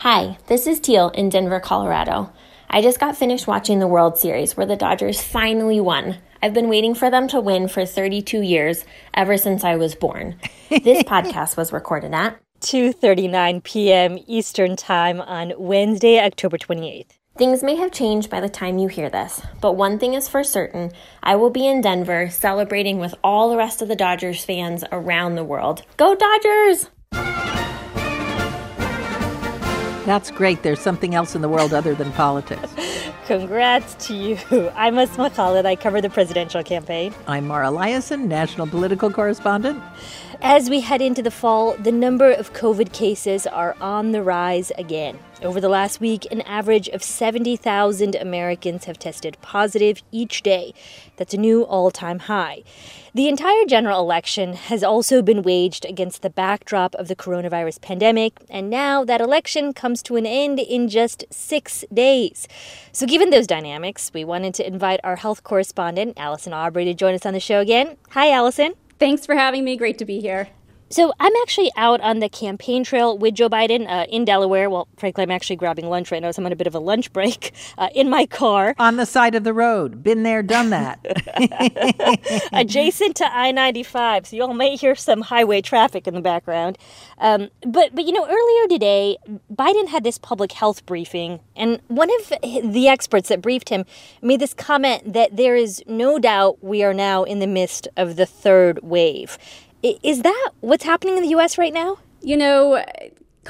Hi, this is Teal in Denver, Colorado. I just got finished watching the World Series where the Dodgers finally won. I've been waiting for them to win for 32 years, ever since I was born. This podcast was recorded at 2:39 p.m. Eastern Time on Wednesday, October 28th. Things may have changed by the time you hear this, but one thing is for certain I will be in Denver celebrating with all the rest of the Dodgers fans around the world. Go Dodgers! That's great. There's something else in the world other than politics. Congrats to you. I'm Asma Khalid. I cover the presidential campaign. I'm Mara Liasson, national political correspondent. As we head into the fall, the number of COVID cases are on the rise again. Over the last week, an average of 70,000 Americans have tested positive each day. That's a new all time high. The entire general election has also been waged against the backdrop of the coronavirus pandemic, and now that election comes to an end in just six days. So, given those dynamics, we wanted to invite our health correspondent, Allison Aubrey, to join us on the show again. Hi, Allison. Thanks for having me. Great to be here. So I'm actually out on the campaign trail with Joe Biden uh, in Delaware. Well, frankly, I'm actually grabbing lunch right now, so I'm on a bit of a lunch break uh, in my car. On the side of the road. Been there, done that. Adjacent to I-95, so y'all may hear some highway traffic in the background. Um, but, but, you know, earlier today, Biden had this public health briefing, and one of the experts that briefed him made this comment that there is no doubt we are now in the midst of the third wave. Is that what's happening in the US right now? You know,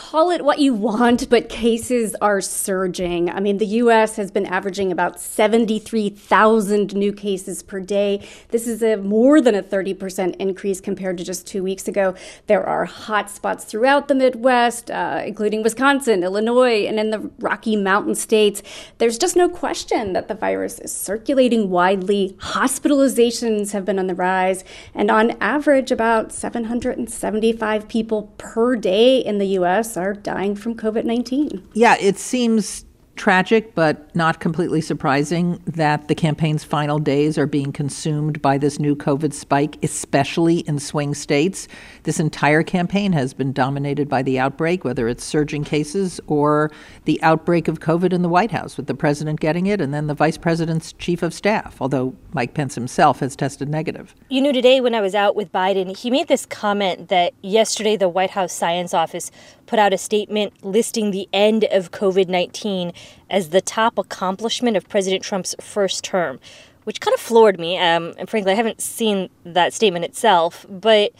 call it what you want, but cases are surging. I mean, the US has been averaging about 73,000 new cases per day. This is a more than a 30% increase compared to just two weeks ago. There are hot spots throughout the Midwest, uh, including Wisconsin, Illinois, and in the Rocky Mountain states. There's just no question that the virus is circulating widely. Hospitalizations have been on the rise, and on average, about 775 people per day in the US US are dying from COVID 19. Yeah, it seems tragic, but not completely surprising that the campaign's final days are being consumed by this new COVID spike, especially in swing states. This entire campaign has been dominated by the outbreak, whether it's surging cases or the outbreak of COVID in the White House, with the president getting it and then the vice president's chief of staff, although Mike Pence himself has tested negative. You know, today when I was out with Biden, he made this comment that yesterday the White House Science Office put out a statement listing the end of COVID 19 as the top accomplishment of President Trump's first term, which kind of floored me. Um, and frankly, I haven't seen that statement itself. But,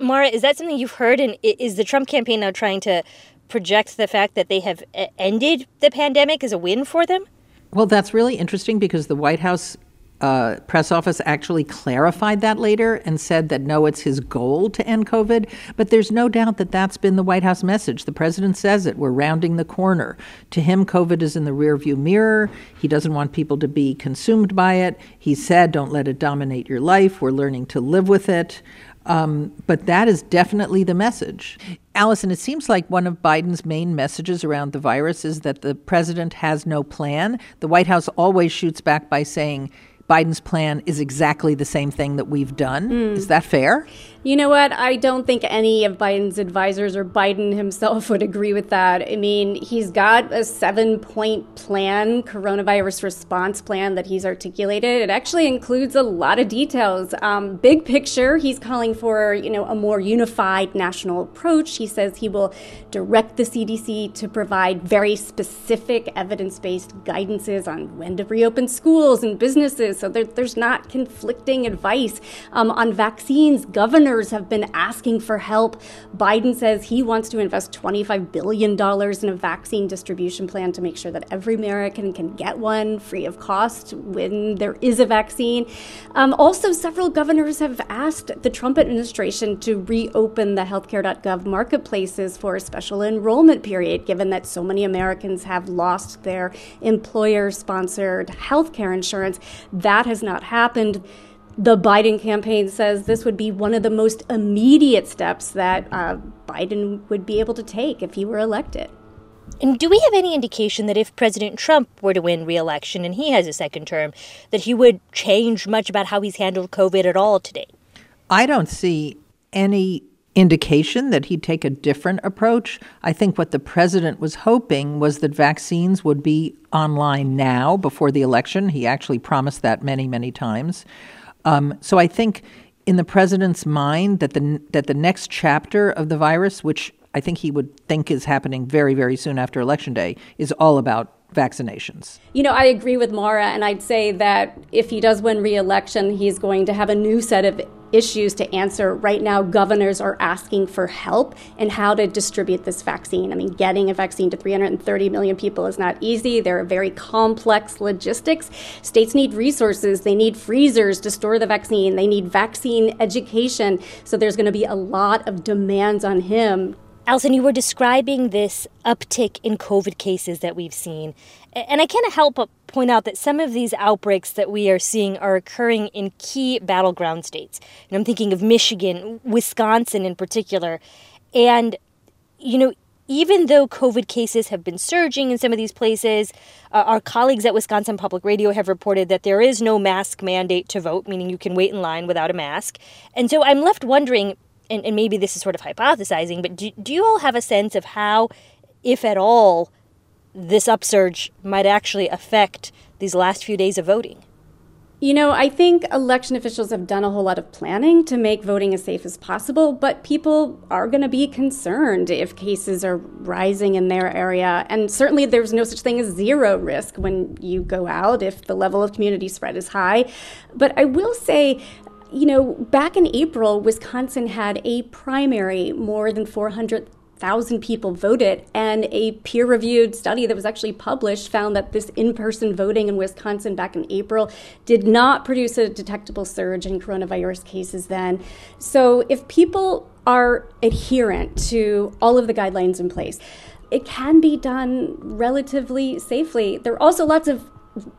Mara, is that something you've heard? And is the Trump campaign now trying to project the fact that they have ended the pandemic as a win for them? Well, that's really interesting because the White House uh, press office actually clarified that later and said that no, it's his goal to end COVID. But there's no doubt that that's been the White House message. The president says it. We're rounding the corner. To him, COVID is in the rearview mirror. He doesn't want people to be consumed by it. He said, don't let it dominate your life. We're learning to live with it. Um, but that is definitely the message. Allison, it seems like one of Biden's main messages around the virus is that the president has no plan. The White House always shoots back by saying, Biden's plan is exactly the same thing that we've done. Mm. Is that fair? You know what? I don't think any of Biden's advisors or Biden himself would agree with that. I mean, he's got a seven point plan, coronavirus response plan that he's articulated. It actually includes a lot of details. Um, big picture, he's calling for, you know, a more unified national approach. He says he will direct the CDC to provide very specific evidence based guidances on when to reopen schools and businesses so there, there's not conflicting advice. Um, on vaccines, governors have been asking for help. Biden says he wants to invest $25 billion in a vaccine distribution plan to make sure that every American can get one free of cost when there is a vaccine. Um, also, several governors have asked the Trump administration to reopen the healthcare.gov marketplaces for a special enrollment period, given that so many Americans have lost their employer sponsored healthcare insurance. That has not happened the Biden campaign says this would be one of the most immediate steps that uh, Biden would be able to take if he were elected. And do we have any indication that if President Trump were to win re-election and he has a second term, that he would change much about how he's handled COVID at all today? I don't see any indication that he'd take a different approach. I think what the president was hoping was that vaccines would be online now before the election. He actually promised that many, many times. Um, so I think in the president's mind that the that the next chapter of the virus, which I think he would think is happening very, very soon after election day, is all about vaccinations. You know, I agree with Mara, and I'd say that if he does win re-election, he's going to have a new set of issues to answer. Right now, governors are asking for help in how to distribute this vaccine. I mean, getting a vaccine to 330 million people is not easy. There are very complex logistics. States need resources, they need freezers to store the vaccine, they need vaccine education. So there's going to be a lot of demands on him Allison, you were describing this uptick in COVID cases that we've seen. And I can't help but point out that some of these outbreaks that we are seeing are occurring in key battleground states. And I'm thinking of Michigan, Wisconsin in particular. And, you know, even though COVID cases have been surging in some of these places, uh, our colleagues at Wisconsin Public Radio have reported that there is no mask mandate to vote, meaning you can wait in line without a mask. And so I'm left wondering and, and maybe this is sort of hypothesizing, but do, do you all have a sense of how, if at all, this upsurge might actually affect these last few days of voting? You know, I think election officials have done a whole lot of planning to make voting as safe as possible, but people are going to be concerned if cases are rising in their area. And certainly there's no such thing as zero risk when you go out if the level of community spread is high. But I will say, you know, back in April, Wisconsin had a primary, more than 400,000 people voted, and a peer reviewed study that was actually published found that this in person voting in Wisconsin back in April did not produce a detectable surge in coronavirus cases then. So if people are adherent to all of the guidelines in place, it can be done relatively safely. There are also lots of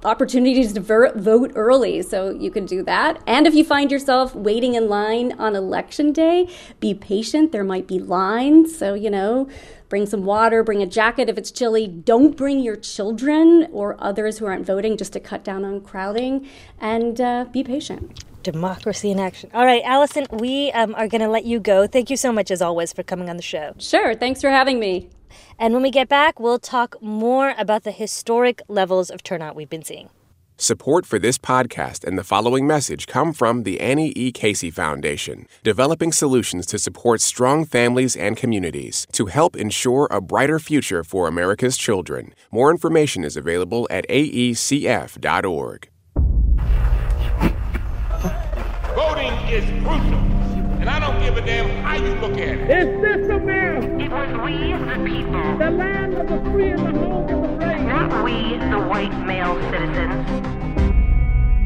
opportunities to ver- vote early, so you can do that. And if you find yourself waiting in line on election day, be patient. There might be lines, so you know, bring some water, bring a jacket if it's chilly. Don't bring your children or others who aren't voting just to cut down on crowding, and uh, be patient. Democracy in action. All right, Allison, we um, are going to let you go. Thank you so much, as always, for coming on the show. Sure. Thanks for having me. And when we get back, we'll talk more about the historic levels of turnout we've been seeing. Support for this podcast and the following message come from the Annie E. Casey Foundation, developing solutions to support strong families and communities to help ensure a brighter future for America's children. More information is available at aecf.org. Voting is crucial. And I don't give a damn how you look at it. Is this America? It was we, the people. The land of the free and the home of the brave. Not we, the white male citizens.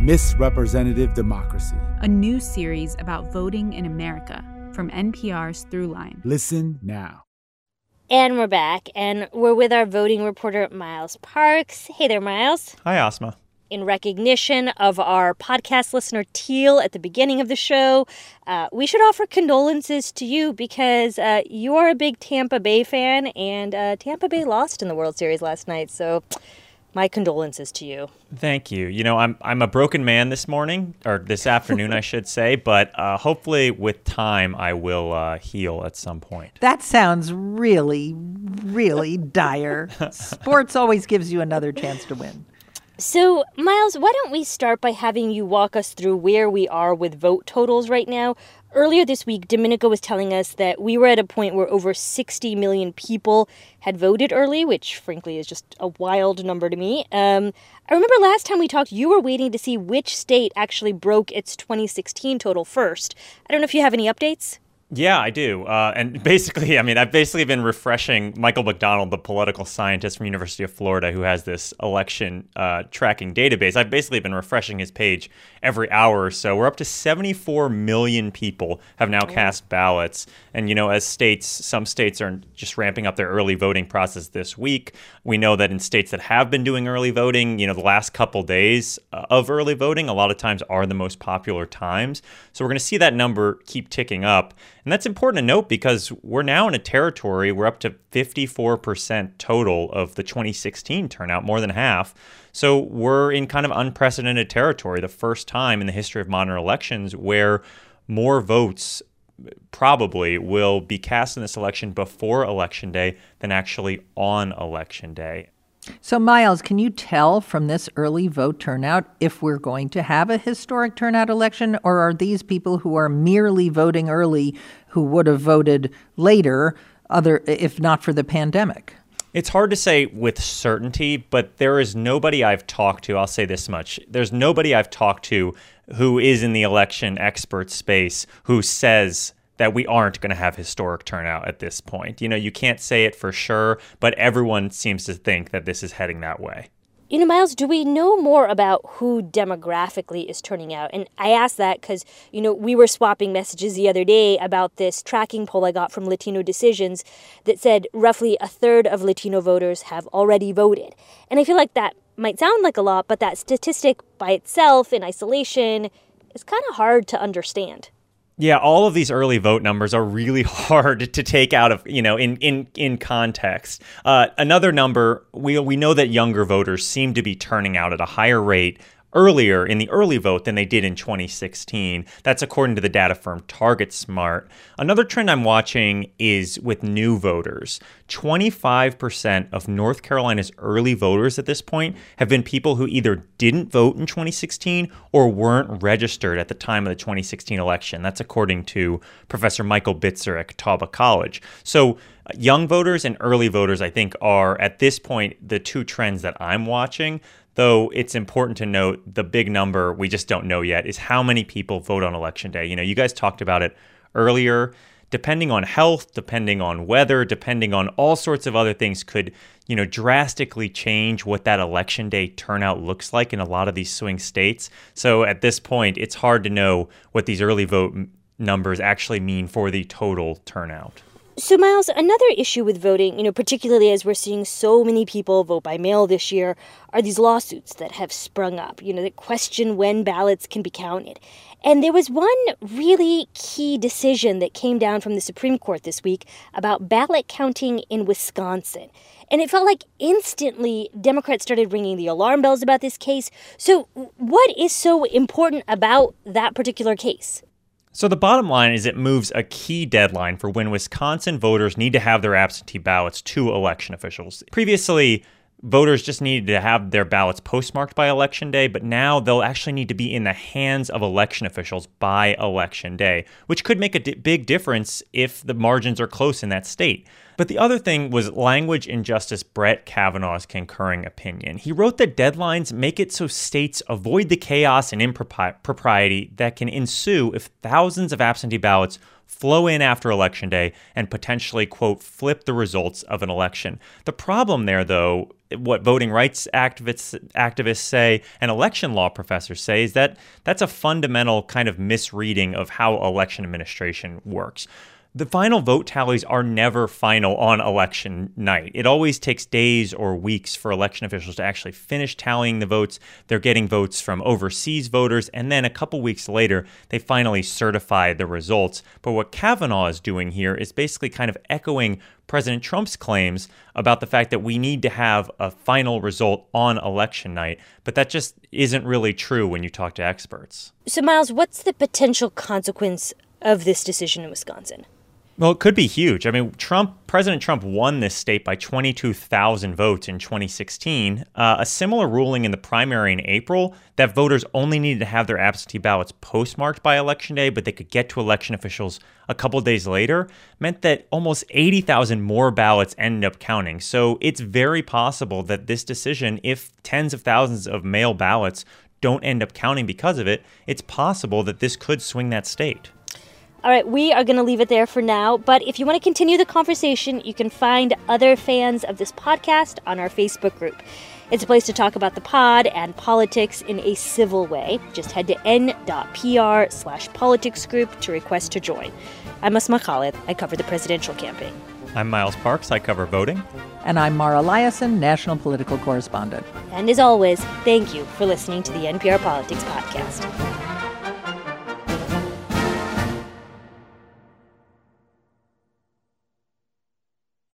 Misrepresentative Democracy. A new series about voting in America from NPR's Throughline. Listen now. And we're back, and we're with our voting reporter, Miles Parks. Hey there, Miles. Hi, Asma in recognition of our podcast listener Teal at the beginning of the show, uh, we should offer condolences to you because uh, you are a big Tampa Bay fan, and uh, Tampa Bay lost in the World Series last night. So, my condolences to you. Thank you. You know, I'm I'm a broken man this morning or this afternoon, I should say, but uh, hopefully with time I will uh, heal at some point. That sounds really, really dire. Sports always gives you another chance to win. So, Miles, why don't we start by having you walk us through where we are with vote totals right now? Earlier this week, Domenico was telling us that we were at a point where over 60 million people had voted early, which frankly is just a wild number to me. Um, I remember last time we talked, you were waiting to see which state actually broke its 2016 total first. I don't know if you have any updates. Yeah, I do. Uh, and basically, I mean, I've basically been refreshing Michael McDonald, the political scientist from University of Florida, who has this election uh, tracking database. I've basically been refreshing his page every hour or so. We're up to 74 million people have now cast ballots. And, you know, as states, some states are just ramping up their early voting process this week. We know that in states that have been doing early voting, you know, the last couple days uh, of early voting, a lot of times are the most popular times. So we're going to see that number keep ticking up. And that's important to note because we're now in a territory, we're up to 54% total of the 2016 turnout, more than half. So we're in kind of unprecedented territory, the first time in the history of modern elections where more votes probably will be cast in this election before election day than actually on election day. So, Miles, can you tell from this early vote turnout if we're going to have a historic turnout election, or are these people who are merely voting early who would have voted later, other if not for the pandemic? It's hard to say with certainty, but there is nobody I've talked to, I'll say this much. There's nobody I've talked to who is in the election expert space who says that we aren't going to have historic turnout at this point. You know, you can't say it for sure, but everyone seems to think that this is heading that way. You know, Miles, do we know more about who demographically is turning out? And I ask that because, you know, we were swapping messages the other day about this tracking poll I got from Latino Decisions that said roughly a third of Latino voters have already voted. And I feel like that might sound like a lot, but that statistic by itself in isolation is kind of hard to understand. Yeah, all of these early vote numbers are really hard to take out of you know in in in context. Uh, another number we we know that younger voters seem to be turning out at a higher rate earlier in the early vote than they did in 2016. That's according to the data firm TargetSmart. Another trend I'm watching is with new voters. 25% of North Carolina's early voters at this point have been people who either didn't vote in 2016 or weren't registered at the time of the 2016 election. That's according to Professor Michael Bitzer at Catawba College. So, young voters and early voters, I think, are at this point the two trends that I'm watching. Though it's important to note the big number we just don't know yet is how many people vote on election day. You know, you guys talked about it earlier. Depending on health, depending on weather, depending on all sorts of other things, could you know drastically change what that election day turnout looks like in a lot of these swing states. So at this point, it's hard to know what these early vote numbers actually mean for the total turnout. So, Miles, another issue with voting, you know, particularly as we're seeing so many people vote by mail this year, are these lawsuits that have sprung up, you know, that question when ballots can be counted. And there was one really key decision that came down from the Supreme Court this week about ballot counting in Wisconsin. And it felt like instantly Democrats started ringing the alarm bells about this case. So, what is so important about that particular case? So the bottom line is it moves a key deadline for when Wisconsin voters need to have their absentee ballots to election officials. Previously, voters just needed to have their ballots postmarked by election day, but now they'll actually need to be in the hands of election officials by election day, which could make a d- big difference if the margins are close in that state. But the other thing was language in Justice Brett Kavanaugh's concurring opinion. He wrote that deadlines make it so states avoid the chaos and impropriety that can ensue if thousands of absentee ballots flow in after election day and potentially, quote, flip the results of an election. The problem there, though, what voting rights activists activists say and election law professors say is that that's a fundamental kind of misreading of how election administration works the final vote tallies are never final on election night. It always takes days or weeks for election officials to actually finish tallying the votes. They're getting votes from overseas voters, and then a couple weeks later, they finally certify the results. But what Kavanaugh is doing here is basically kind of echoing President Trump's claims about the fact that we need to have a final result on election night, but that just isn't really true when you talk to experts. So, Miles, what's the potential consequence of this decision in Wisconsin? Well, it could be huge. I mean, Trump, President Trump won this state by 22,000 votes in 2016. Uh, a similar ruling in the primary in April that voters only needed to have their absentee ballots postmarked by election day, but they could get to election officials a couple days later, meant that almost 80,000 more ballots ended up counting. So it's very possible that this decision, if tens of thousands of mail ballots don't end up counting because of it, it's possible that this could swing that state. All right, we are going to leave it there for now. But if you want to continue the conversation, you can find other fans of this podcast on our Facebook group. It's a place to talk about the pod and politics in a civil way. Just head to n.pr slash politics group to request to join. I'm Asma Khalid. I cover the presidential campaign. I'm Miles Parks. I cover voting. And I'm Mara Liasson, national political correspondent. And as always, thank you for listening to the NPR Politics Podcast.